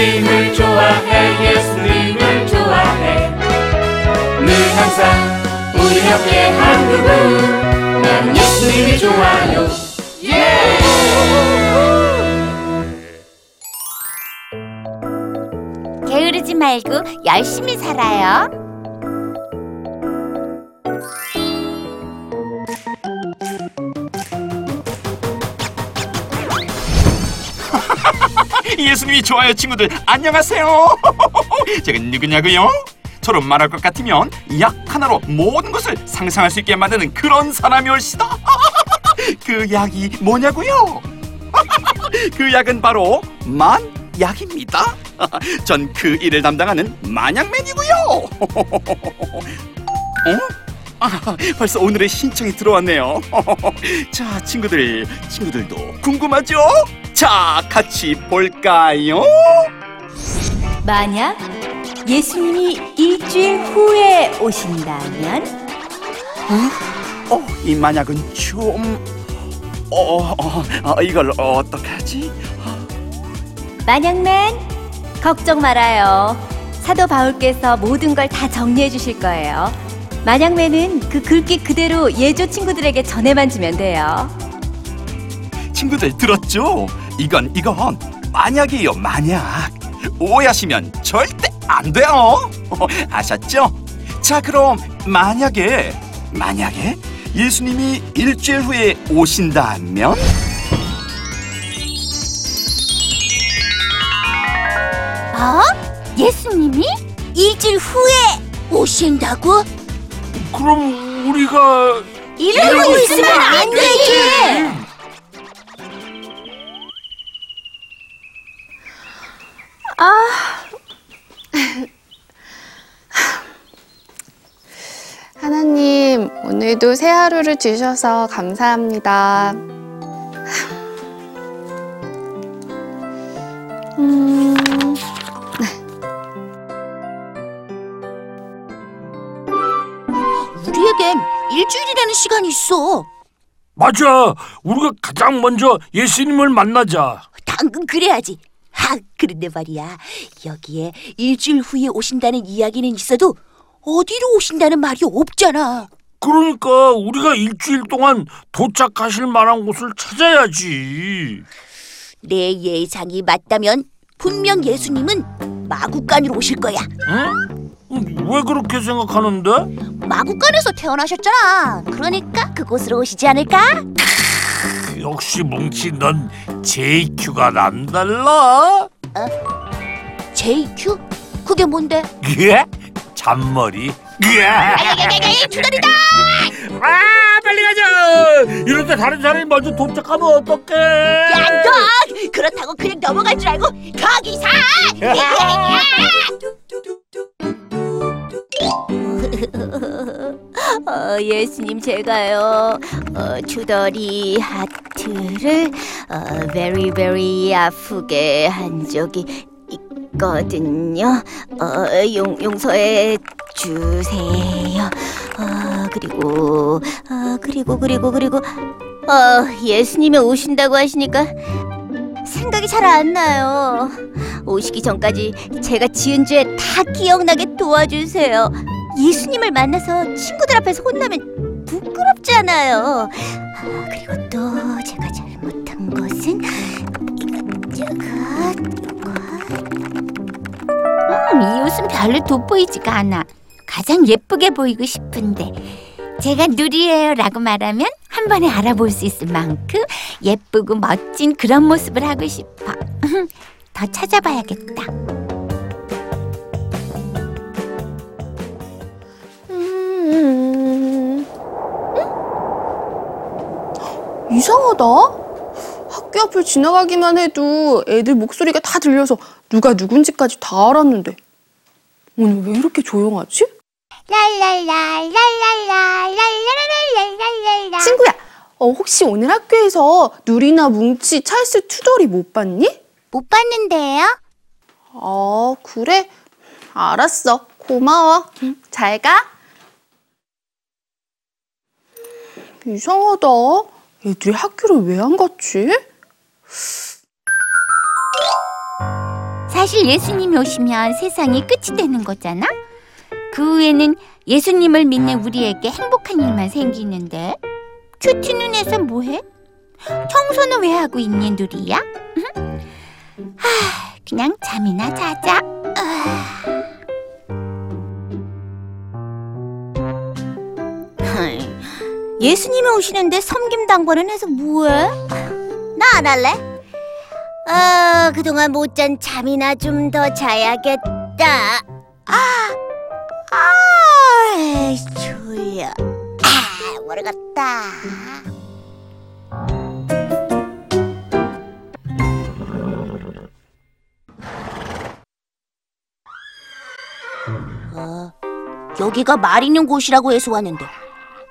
예수님을 좋아해 예수님을 좋아해 늘 항상 우리 옆에 한 그분 나는 예수님이 좋아요 예! 게으르지 말고 열심히 살아요. 예수님이 좋아요 친구들 안녕하세요 제가 누구냐고요? 저로 말할 것 같으면 약 하나로 모든 것을 상상할 수 있게 만드는 그런 사람이 올시다 그 약이 뭐냐고요? 그 약은 바로 만약입니다 전 그 일을 담당하는 만약맨이고요 어? 아, 벌써 오늘의 신청이 들어왔네요 자 친구들 친구들도 궁금하죠? 자 같이 볼까요? 만약 예수님이 일주일 후에 오신다면 어, 이 만약은 좀... 어, 어, 어 이걸 어떡하지? 만약맨 걱정 말아요. 사도 바울께서 모든 걸 다 정리해 주실 거예요. 만약맨은 그 글귀 그대로 예조 친구들에게 전해만 주면 돼요. 친구들 들었죠? 이건 이건 만약이에요 만약 오해하시면 절대 안 돼요 아셨죠? 자 그럼 만약에 만약에 예수님이 일주일 후에 오신다면 어? 예수님이 일주일 후에 오신다고? 그럼 우리가 이러고 있으면 안 되지. 하나님, 오늘도 새 하루를 주셔서 감사합니다. 음, 우리에겐 일주일이라는 시간이 있어. 맞아. 우리가 가장 먼저 예수님을 만나자. 당근 그래야지. 하, 그런데 말이야. 여기에 일주일 후에 오신다는 이야기는 있어도 어디로 오신다는 말이 없잖아. 그러니까 우리가 일주일 동안 도착하실 만한 곳을 찾아야지. 내 예상이 맞다면 분명 예수님은 마구간으로 오실 거야. 응? 왜 그렇게 생각하는데? 마구간에서 태어나셨잖아. 그러니까 그곳으로 오시지 않을까? 역시 뭉치 넌 JQ가 남달라. JQ? 그게 뭔데? 예? 잔머리. 예. 야야야야 투덜이다! 아 빨리 가자. 이럴 때 다른 사람이 먼저 도착하면 어떡해? 야, 너 그렇다고 그냥 넘어갈 줄 알고 거기서! 어, 예수님 제가요 어, 투덜이 하트를 어, very very 아프게 한 적이 있거든요. 어, 용, 용서해 주세요. 어, 그리고 어, 그리고 그리고 그리고 어, 예수님이 오신다고 하시니까 생각이 잘 안 나요. 오시기 전까지 제가 지은 죄 다 기억나게 도와주세요. 예수님을 만나서 친구들 앞에서 혼나면 부끄럽잖아요. 아, 그리고 또 제가 잘못한 것은 음, 이 옷은 별로 돋보이지가 않아. 가장 예쁘게 보이고 싶은데 제가 누리예요라고 말하면 한 번에 알아볼 수 있을 만큼 예쁘고 멋진 그런 모습을 하고 싶어. 더 찾아봐야겠다. 음. 이상하다. 학교 앞을 지나가기만 해도 애들 목소리가 다 들려서 누가 누군지까지 다 알았는데 오늘 왜 이렇게 조용하지? 친구야, 어, 혹시 오늘 학교에서 누리나 뭉치, 찰스, 투덜이 못 봤니? 못 봤는데요? 아, 그래? 알았어. 고마워. 응, 잘 가. 이상하다. 애들이 학교를 왜 안 갔지? 사실 예수님이 오시면 세상이 끝이 되는 거잖아. 그 후에는 예수님을 믿는 우리에게 행복한 일만 생기는데 큐티 눈에서 뭐해? 청소는 왜 하고 있니 누리야? 하, 그냥 잠이나 자자. 예수님이 오시는데 섬김 당번은 해서 뭐해? 나 안 할래? 아, 그동안 못 잔 잠이나 좀 더 자야겠다. 아, 아, 졸려. 아, 모르겠다. 어, 여기가 말 있는 곳이라고 해서 왔는데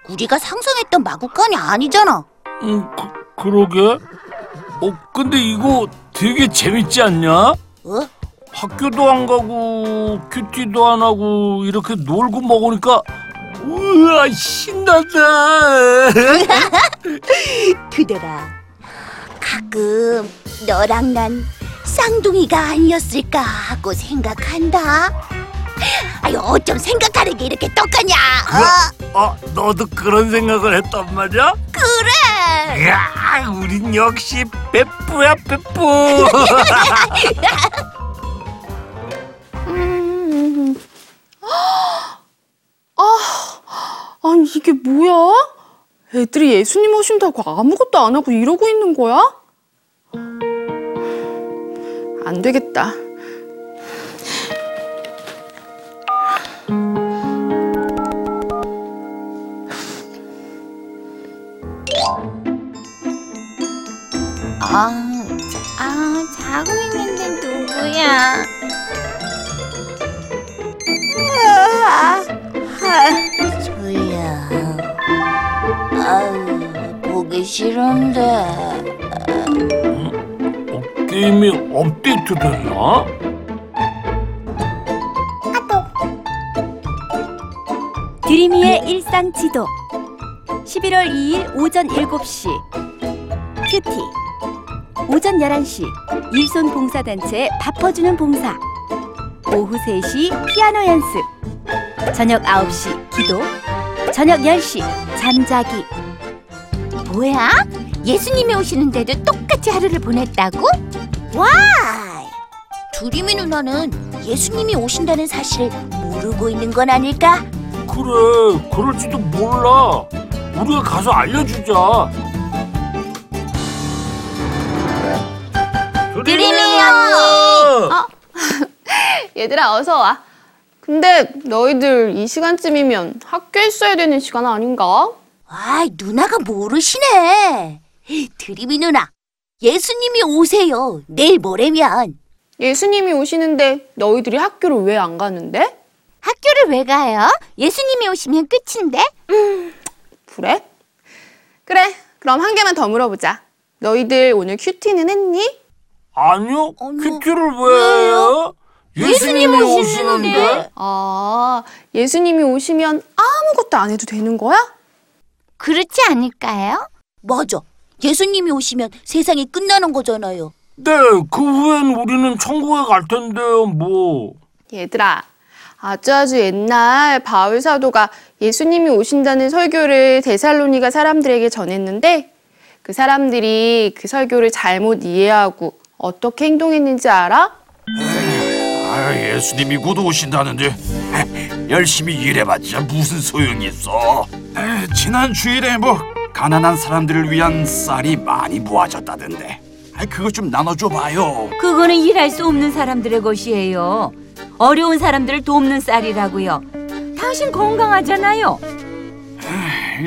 우리가 상상했던 마구간이 아니잖아. 음, 그, 그러게. 어, 근데 이거 되게 재밌지 않냐? 어? 학교도 안 가고 큐티도 안 하고 이렇게 놀고 먹으니까 우와 신난다. 그대라 가끔 너랑 난 쌍둥이가 아니었을까 하고 생각한다 아유 어쩜 생각하는 게 이렇게 똑같냐 어? 아 너도 그런 생각을 했단 말이야? 그래 야, 우린 역시 베프야 베프. 아니 이게 뭐야? 애들이 예수님 오신다고 아무것도 안 하고 이러고 있는 거야? 안 되겠다. 업데이트 됐나? 드림이의 일상 지도. 11월 2일 오전 7시. 큐티. 오전 11시. 일손 봉사단체 밥 퍼주는 봉사. 오후 3시 피아노 연습. 저녁 9시 기도. 저녁 10시 잠자기. 뭐야? 예수님이 오시는데도 똑같이 하루를 보냈다고? 와 드림이 누나는 예수님이 오신다는 사실을 모르고 있는 건 아닐까? 그래, 그럴지도 몰라. 우리가 가서 알려주자. 드림이 언니. 얘들아 어서 와. 근데 너희들 이 시간쯤이면 학교에 있어야 되는 시간 아닌가? 아, 누나가 모르시네. 드림이 누나, 예수님이 오세요. 내일 모레면. 예수님이 오시는데 너희들이 학교를 왜 안 가는데? 학교를 왜 가요? 예수님이 오시면 끝인데? 그래? 그래. 그럼 한 개만 더 물어보자. 너희들 오늘 큐티는 했니? 아니요, 큐티를 왜 해요? 예수님이 오시는데? 아, 예수님이 오시면 아무것도 안 해도 되는 거야? 그렇지 않을까요? 맞아. 예수님이 오시면 세상이 끝나는 거잖아요. 네, 그 후엔 우리는 천국에 갈 텐데요, 뭐. 얘들아, 아주 아주 옛날 바울 사도가 예수님이 오신다는 설교를 데살로니가 사람들에게 전했는데 그 사람들이 그 설교를 잘못 이해하고 어떻게 행동했는지 알아? 아, 예수님이 곧 오신다는데 열심히 일해봤자 무슨 소용이 있어? 에, 지난 주일에 뭐 가난한 사람들을 위한 쌀이 많이 모아졌다던데. 아, 그거 좀 나눠줘 봐요. 그거는 일할 수 없는 사람들의 것이에요. 어려운 사람들을 돕는 쌀이라고요. 당신 건강하잖아요.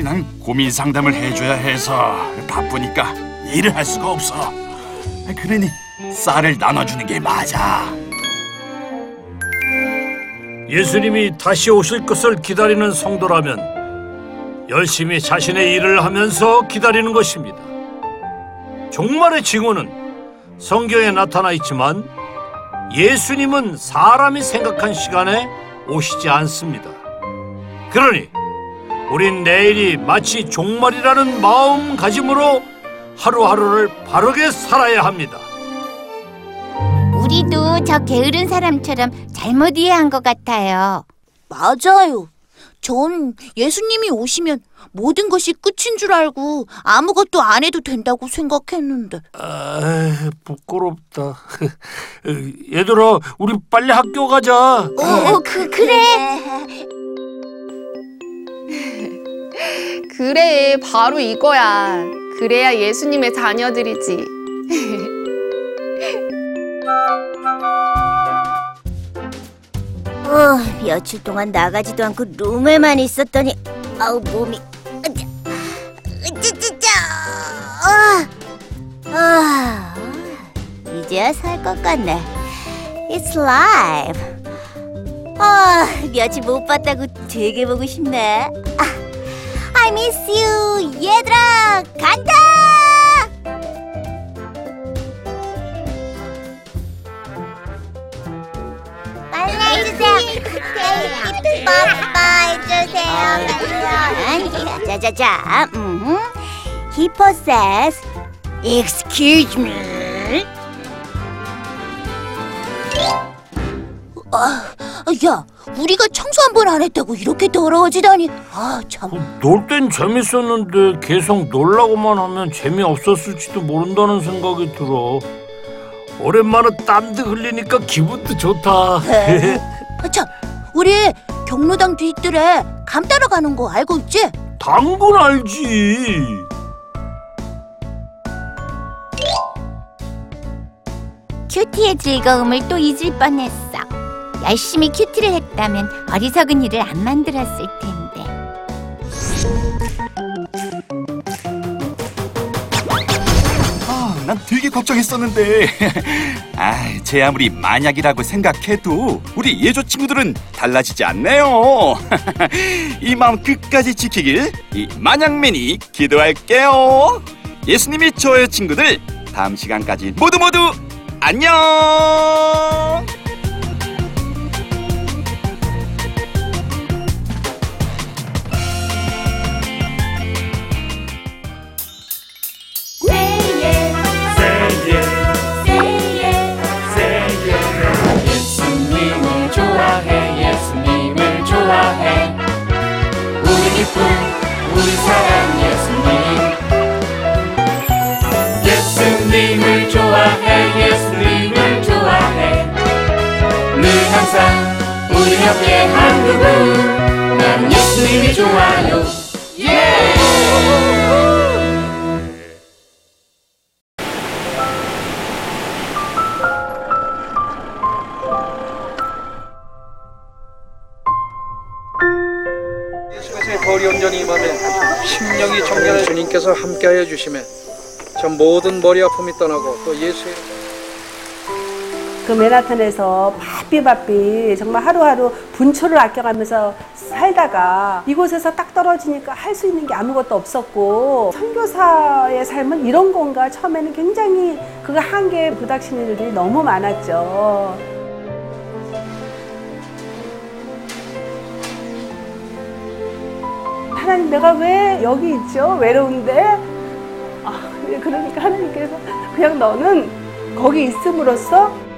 난 고민 상담을 해줘야 해서 바쁘니까 일을 할 수가 없어. 아, 그러니 쌀을 나눠주는 게 맞아. 예수님이 다시 오실 것을 기다리는 성도라면 열심히 자신의 일을 하면서 기다리는 것입니다. 종말의 징후는 성경에 나타나 있지만 예수님은 사람이 생각한 시간에 오시지 않습니다. 그러니 우린 내일이 마치 종말이라는 마음가짐으로 하루하루를 바르게 살아야 합니다. 우리 우리도 저 게으른 사람처럼 잘못 이해한 것 같아요. 맞아요. 전 예수님이 오시면 모든 것이 끝인 줄 알고 아무것도 안 해도 된다고 생각했는데. 아, 부끄럽다. 얘들아, 우리 빨리 학교 가자. 어, 그 그래. 그래, 바로 이거야. 그래야 예수님의 자녀들이지. 어, 며칠 동안 나가지도 않고 룸에만 있었더니 아우 몸이 으짜, 으짜짜짜. 아, 아, 이제야 살 것 같네. It's live. 아, 며칠 못 봤다고 되게 보고 싶네. 아, I miss you, 얘들아, 간다. 뽀뽀해주세요. 자자자. 음. Hippo says, Excuse me. 아, 야, 우리가 청소 한 번 안 했다고 이렇게 더러워지다니. 아, 참. 놀 땐 재밌었는데 계속 놀라고만 하면 재미없었을지도 모른다는 생각이 들어. 오랜만에 땀도 흘리니까 기분도 좋다. 아, 참, 우리 경로당 뒤뜰에 감 따러 가는 거 알고 있지? 당근 알지. 큐티의 즐거움을 또 잊을 뻔했어. 열심히 큐티를 했다면 어리석은 일을 안 만들었을 텐데. 난 되게 걱정했었는데. 아, 제 아무리 만약이라고 생각해도 우리 예조 친구들은 달라지지 않네요. 이 마음 끝까지 지키길 이 만약맨이 기도할게요. 예수님이 저의 친구들 다음 시간까지 모두 모두 안녕. 예수님이 좋아요 예! 임하며 심령이 정결한 주님께서 함께하여 주심에 전 모든 머리 아픔이 떠나고 또 예수의 그 맨하탄에서 바삐 바삐 정말 하루하루 분초를 아껴가면서 살다가 이곳에서 딱 떨어지니까 할 수 있는 게 아무것도 없었고 선교사의 삶은 이런 건가 처음에는 굉장히 그가 한계에 부닥치는 일들이 너무 많았죠. 하나님 내가 왜 여기 있죠? 외로운데? 아, 그러니까 하나님께서 그냥 너는 거기 있음으로써